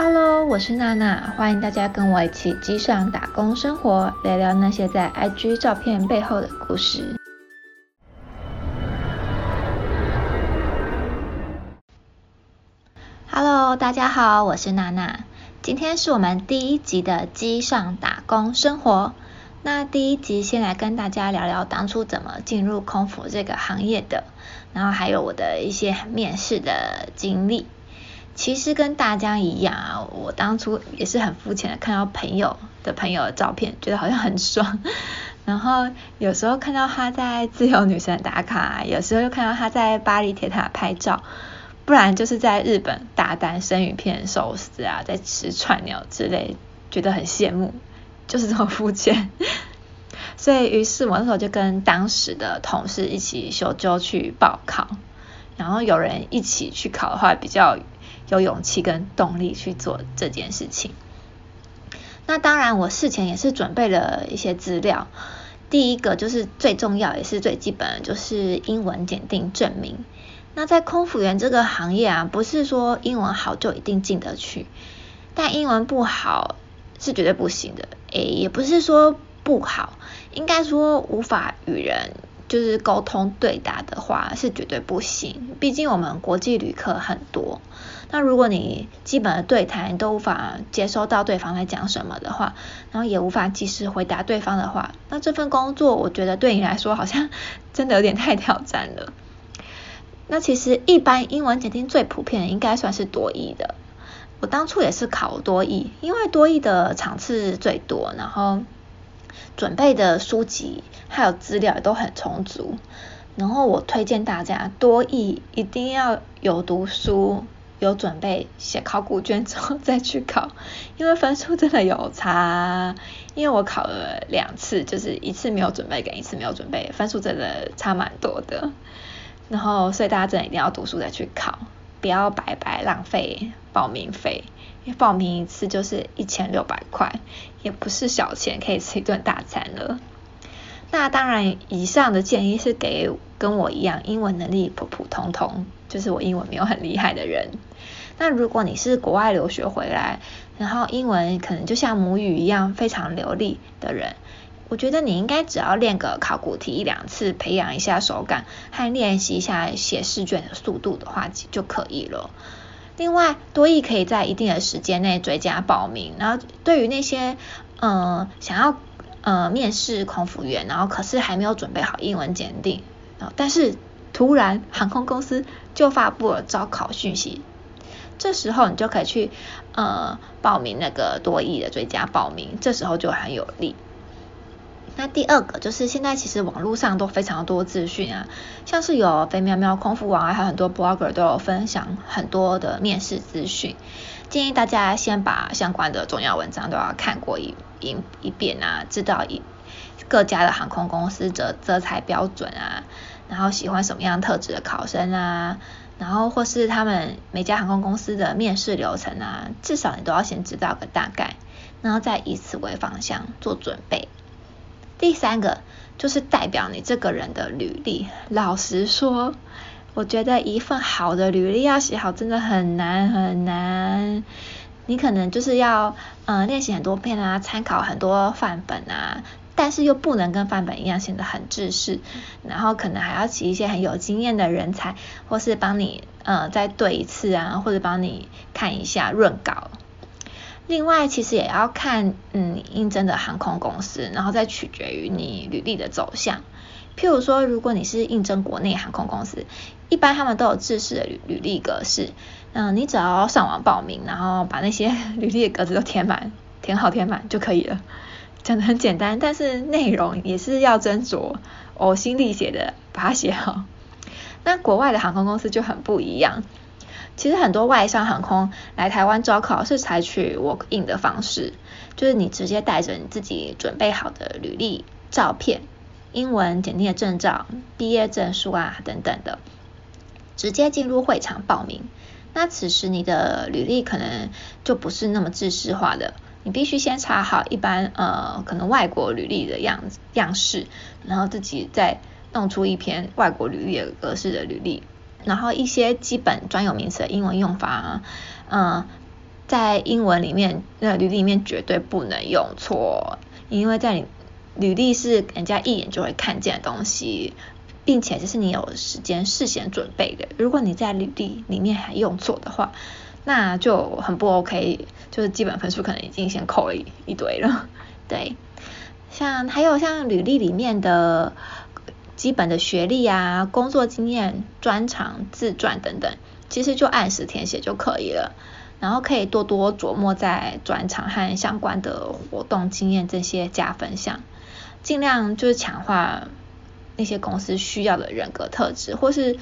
Hello，我是娜娜，欢迎大家跟我一起机上打工生活，聊聊那些在 IG 照片背后的故事。Hello，大家好，我是娜娜，今天是我们第一集的机上打工生活。那第一集先来跟大家聊聊当初怎么进入空服这个行业的，然后还有我的一些面试的经历。其实跟大家一样啊，我当初也是很肤浅的看到朋友的朋友的照片，觉得好像很爽。然后有时候看到他在自由女神打卡，有时候又看到他在巴黎铁塔拍照，不然就是在日本大啖生鱼片、寿司啊，在吃串鸟之类，觉得很羡慕，就是这么肤浅。所以于是我那时候就跟当时的同事一起修就去报考，然后有人一起去考的话，比较。有勇气跟动力去做这件事情。那当然，我事前也是准备了一些资料。第一个就是最重要也是最基本的，就是英文检定证明。那在空服员这个行业啊，不是说英文好就一定进得去，但英文不好是绝对不行的。诶，也不是说不好，应该说无法与人。就是沟通对答的话是绝对不行，毕竟我们国际旅客很多。那如果你基本的对谈都无法接收到对方在讲什么的话，然后也无法及时回答对方的话，那这份工作我觉得对你来说好像真的有点太挑战了。那其实一般英文检定最普遍的应该算是多译的。我当初也是考多译，因为多译的场次最多，然后。准备的书籍还有资料都很充足，然后我推荐大家多译一定要有读书、有准备写考古卷之后 再去考，因为分数真的有差。因为我考了两次，就是一次没有准备跟一次没有准备，分数真的差蛮多的。然后所以大家真的一定要读书再去考，不要白白浪费报名费。因为报名一次就是一千六百块，也不是小钱，可以吃一顿大餐了。那当然，以上的建议是给跟我一样英文能力普普通通，就是我英文没有很厉害的人。那如果你是国外留学回来，然后英文可能就像母语一样非常流利的人，我觉得你应该只要练个考古题一两次，培养一下手感和练习一下写试卷的速度的话，就可以了。另外，多益可以在一定的时间内追加报名。然后，对于那些呃想要呃面试空服员，然后可是还没有准备好英文检定，但是突然航空公司就发布了招考讯息，这时候你就可以去呃报名那个多益的追加报名，这时候就很有利。那第二个就是现在其实网络上都非常多资讯啊，像是有飞喵喵空服网啊，还有很多 blogger 都有分享很多的面试资讯，建议大家先把相关的重要文章都要看过一一一遍啊，知道一各家的航空公司的择才标准啊，然后喜欢什么样特质的考生啊，然后或是他们每家航空公司的面试流程啊，至少你都要先知道个大概，然后再以此为方向做准备。第三个就是代表你这个人的履历。老实说，我觉得一份好的履历要写好真的很难很难。你可能就是要嗯练习很多遍啊，参考很多范本啊，但是又不能跟范本一样显得很制式。然后可能还要请一些很有经验的人才，或是帮你呃再对一次啊，或者帮你看一下润稿。另外，其实也要看，嗯，应征的航空公司，然后再取决于你履历的走向。譬如说，如果你是应征国内航空公司，一般他们都有制式的履履历格式，嗯，你只要上网报名，然后把那些 履历的格子都填满，填好填满就可以了。讲得很简单，但是内容也是要斟酌，呕心沥血的把它写好。那国外的航空公司就很不一样。其实很多外商航空来台湾招考是采取 walk in 的方式，就是你直接带着你自己准备好的履历、照片、英文检定的证照、毕业证书啊等等的，直接进入会场报名。那此时你的履历可能就不是那么制式化的，你必须先查好一般呃可能外国履历的样子样式，然后自己再弄出一篇外国履历的格式的履历。然后一些基本专有名词的英文用法啊，嗯，在英文里面，那履历里面绝对不能用错，因为在履历是人家一眼就会看见的东西，并且这是你有时间事先准备的。如果你在履历里面还用错的话，那就很不 OK，就是基本分数可能已经先扣了一一堆了。对，像还有像履历里面的基本的学历啊、工作经验、专长、自传等等，其实就按时填写就可以了。然后可以多多琢磨在专长和相关的活动经验这些加分项，尽量就是强化那些公司需要的人格特质，或是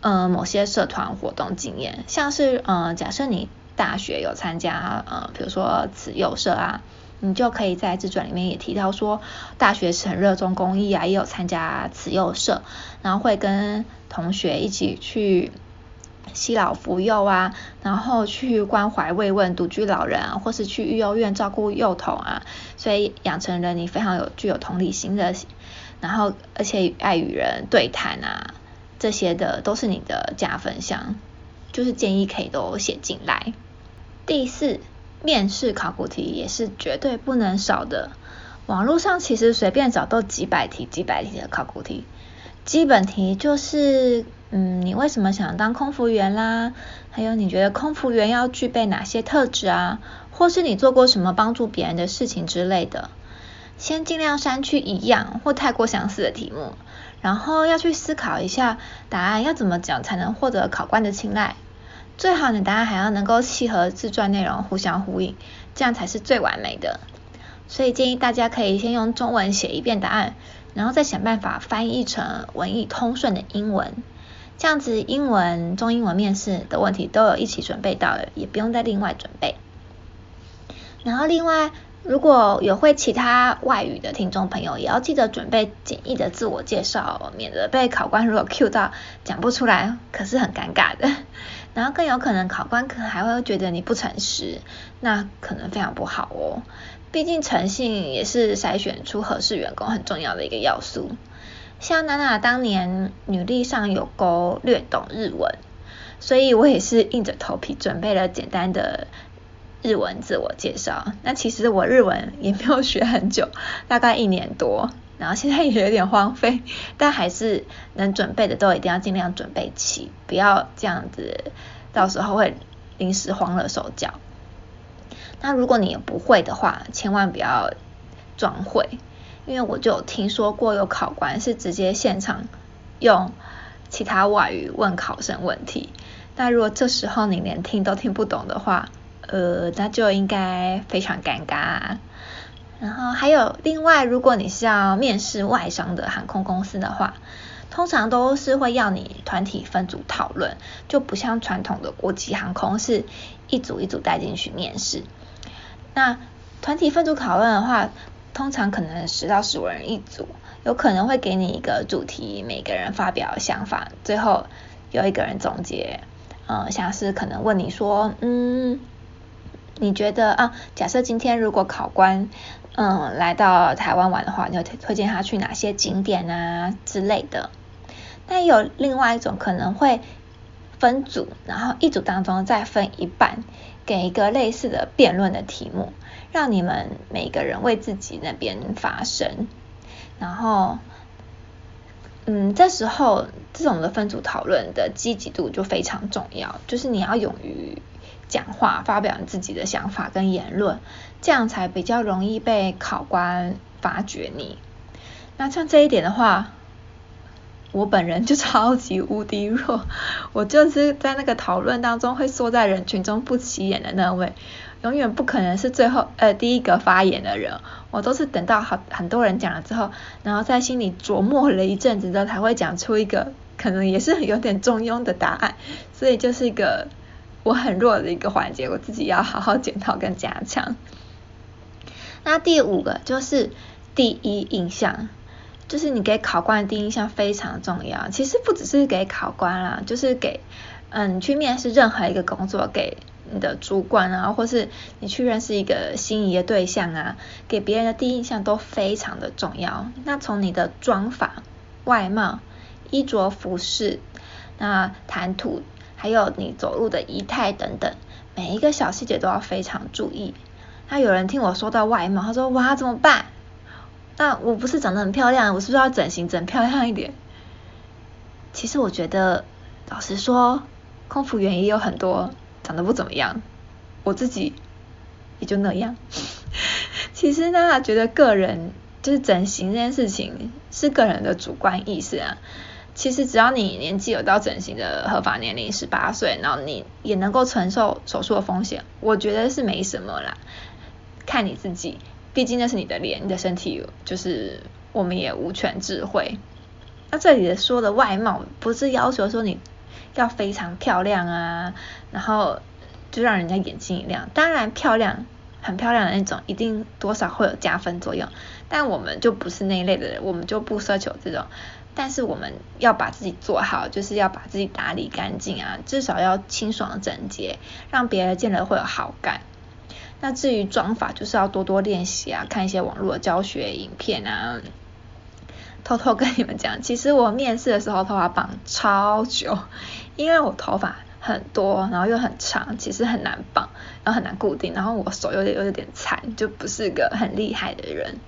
呃某些社团活动经验，像是呃假设你大学有参加呃比如说慈幼社啊，你就可以在自传里面也提到说大学是很热衷公益啊，也有参加慈幼社，然后会跟同学一起去。携老扶幼啊，然后去关怀慰问独居老人啊，或是去育幼院照顾幼童啊，所以养成了你非常有具有同理心的，然后而且爱与人对谈啊，这些的都是你的加分项，就是建议可以都写进来。第四，面试考古题也是绝对不能少的，网络上其实随便找都几百题几百题的考古题，基本题就是。嗯，你为什么想当空服员啦？还有你觉得空服员要具备哪些特质啊？或是你做过什么帮助别人的事情之类的？先尽量删去一样或太过相似的题目，然后要去思考一下答案要怎么讲才能获得考官的青睐。最好你答案还要能够契合自传内容互相呼应，这样才是最完美的。所以建议大家可以先用中文写一遍答案，然后再想办法翻译成文意通顺的英文。这样子，英文、中英文面试的问题都有一起准备到了，也不用再另外准备。然后，另外如果有会其他外语的听众朋友，也要记得准备简易的自我介绍，免得被考官如果 cue 到讲不出来，可是很尴尬的。然后更有可能考官可能还会觉得你不诚实，那可能非常不好哦。毕竟诚信也是筛选出合适员工很重要的一个要素。像娜娜当年履历上有勾略懂日文，所以我也是硬着头皮准备了简单的日文自我介绍。那其实我日文也没有学很久，大概一年多，然后现在也有点荒废，但还是能准备的都一定要尽量准备齐，不要这样子，到时候会临时慌了手脚。那如果你不会的话，千万不要装会。因为我就有听说过有考官是直接现场用其他外语问考生问题，那如果这时候你连听都听不懂的话，呃，那就应该非常尴尬。然后还有另外，如果你是要面试外商的航空公司的话，通常都是会要你团体分组讨论，就不像传统的国际航空是一组一组带进去面试。那团体分组讨论的话，通常可能十到十五人一组，有可能会给你一个主题，每个人发表想法，最后有一个人总结。嗯，像是可能问你说，嗯，你觉得啊，假设今天如果考官嗯来到台湾玩的话，你会推荐他去哪些景点啊之类的。那有另外一种可能会分组，然后一组当中再分一半，给一个类似的辩论的题目。让你们每个人为自己那边发声，然后，嗯，这时候这种的分组讨论的积极度就非常重要，就是你要勇于讲话，发表你自己的想法跟言论，这样才比较容易被考官发掘你。那像这一点的话，我本人就超级无敌弱，我就是在那个讨论当中会缩在人群中不起眼的那位。永远不可能是最后呃第一个发言的人，我都是等到好很多人讲了之后，然后在心里琢磨了一阵子之后才会讲出一个可能也是有点中庸的答案，所以就是一个我很弱的一个环节，我自己要好好检讨跟加强。那第五个就是第一印象，就是你给考官的第一印象非常重要，其实不只是给考官啦，就是给嗯你去面试任何一个工作给。你的主管啊，或是你去认识一个心仪的对象啊，给别人的第一印象都非常的重要。那从你的妆发、外貌、衣着服饰、那谈吐，还有你走路的仪态等等，每一个小细节都要非常注意。那有人听我说到外貌，他说哇怎么办？那我不是长得很漂亮，我是不是要整形整漂亮一点？其实我觉得，老实说，空服员也有很多长得不怎么样，我自己也就那样。其实呢，觉得个人就是整形这件事情是个人的主观意识啊。其实只要你年纪有到整形的合法年龄十八岁，然后你也能够承受手术的风险，我觉得是没什么啦。看你自己，毕竟那是你的脸，你的身体，就是我们也无权智慧。那这里的说的外貌，不是要求说你要非常漂亮啊，然后就让人家眼睛一亮。当然漂亮，很漂亮的那种，一定多少会有加分作用。但我们就不是那一类的人，我们就不奢求这种。但是我们要把自己做好，就是要把自己打理干净啊，至少要清爽整洁，让别人见了会有好感。那至于妆法，就是要多多练习啊，看一些网络的教学影片啊。偷偷跟你们讲，其实我面试的时候头发绑超久，因为我头发很多，然后又很长，其实很难绑，然后很难固定，然后我手有点有点残，就不是个很厉害的人。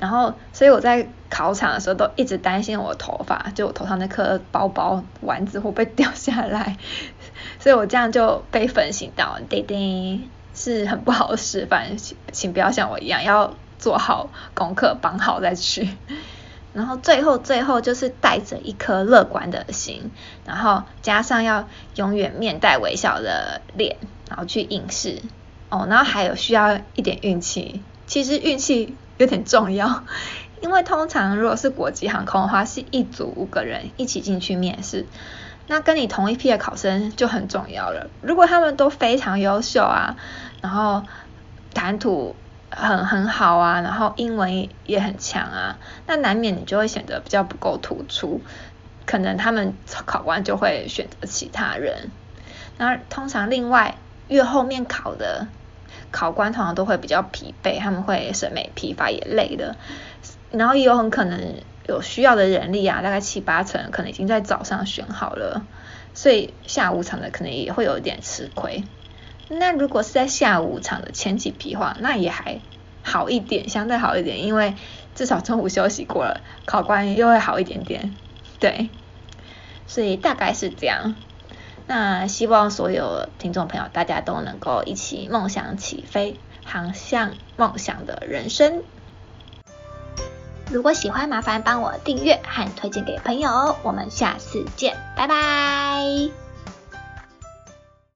然后，所以我在考场的时候都一直担心我头发，就我头上那颗包包丸子会不会掉下来，所以我这样就被分析到，叮叮是很不好的示范，请请不要像我一样，要做好功课，绑好再去。然后最后最后就是带着一颗乐观的心，然后加上要永远面带微笑的脸，然后去应试。哦，然后还有需要一点运气，其实运气。有点重要，因为通常如果是国际航空的话，是一组五个人一起进去面试，那跟你同一批的考生就很重要了。如果他们都非常优秀啊，然后谈吐很很好啊，然后英文也很强啊，那难免你就会显得比较不够突出，可能他们考官就会选择其他人。那通常另外越后面考的。考官通常都会比较疲惫，他们会审美疲乏也累的，然后也有很可能有需要的人力啊，大概七八成可能已经在早上选好了，所以下午场的可能也会有一点吃亏。那如果是在下午场的前几批话，那也还好一点，相对好一点，因为至少中午休息过了，考官又会好一点点，对，所以大概是这样。那希望所有听众朋友，大家都能够一起梦想起飞，航向梦想的人生。如果喜欢，麻烦帮我订阅和推荐给朋友。我们下次见，拜拜。